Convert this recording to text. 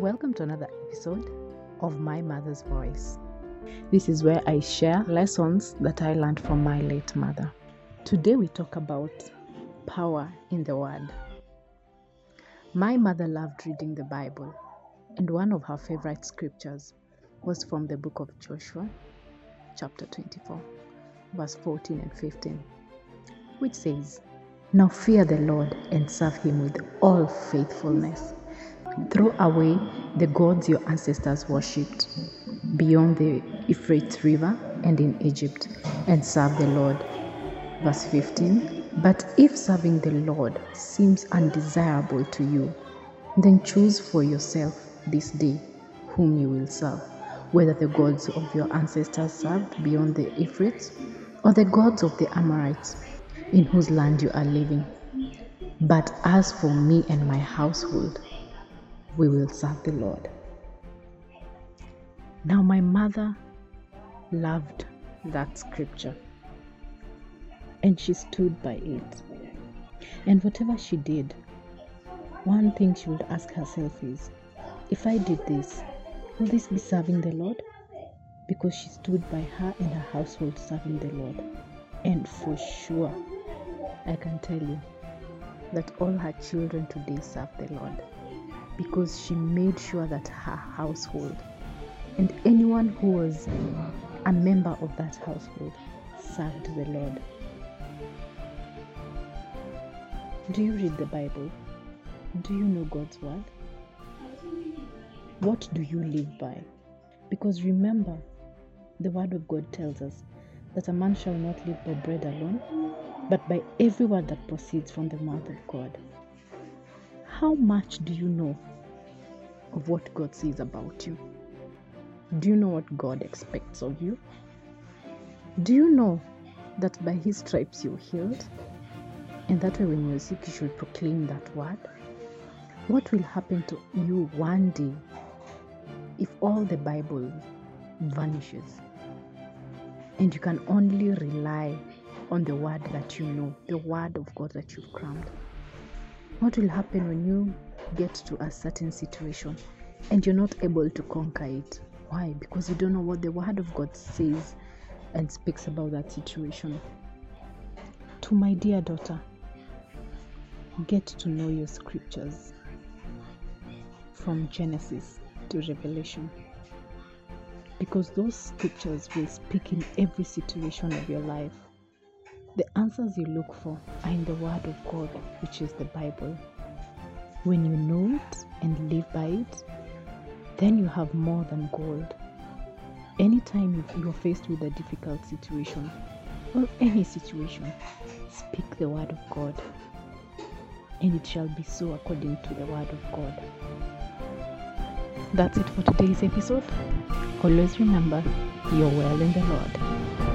Welcome to another episode of My Mother's Voice. This is where I share lessons that I learned from my late mother. Today we talk about power in the Word. My mother loved reading the Bible, and one of her favorite scriptures was from the book of Joshua, chapter 24, verse 14 and 15, which says, Now fear the Lord and serve him with all faithfulness. Throw away the gods your ancestors worshipped beyond the Euphrates River and in Egypt, and serve the Lord. Verse 15 But if serving the Lord seems undesirable to you, then choose for yourself this day whom you will serve, whether the gods of your ancestors served beyond the Euphrates or the gods of the Amorites in whose land you are living. But as for me and my household, we will serve the Lord. Now, my mother loved that scripture and she stood by it. And whatever she did, one thing she would ask herself is if I did this, will this be serving the Lord? Because she stood by her and her household serving the Lord. And for sure, I can tell you that all her children today serve the Lord because she made sure that her household and anyone who was a member of that household served the Lord. Do you read the Bible? Do you know God's word? What do you live by? Because remember, the word of God tells us that a man shall not live by bread alone, but by every word that proceeds from the mouth of God. How much do you know of what God says about you? Do you know what God expects of you? Do you know that by His stripes you're healed? And that way, when you're sick, you should proclaim that word? What will happen to you one day if all the Bible vanishes and you can only rely on the word that you know, the word of God that you've crammed? What will happen when you get to a certain situation and you're not able to conquer it? Why? Because you don't know what the word of God says and speaks about that situation. To my dear daughter, get to know your scriptures from Genesis to Revelation because those scriptures will speak in every situation of your life. The answers you look for are in the Word of God, which is the Bible. When you know it and live by it, then you have more than gold. Anytime you're faced with a difficult situation or any situation, speak the Word of God, and it shall be so according to the Word of God. That's it for today's episode. Always remember, you're well in the Lord.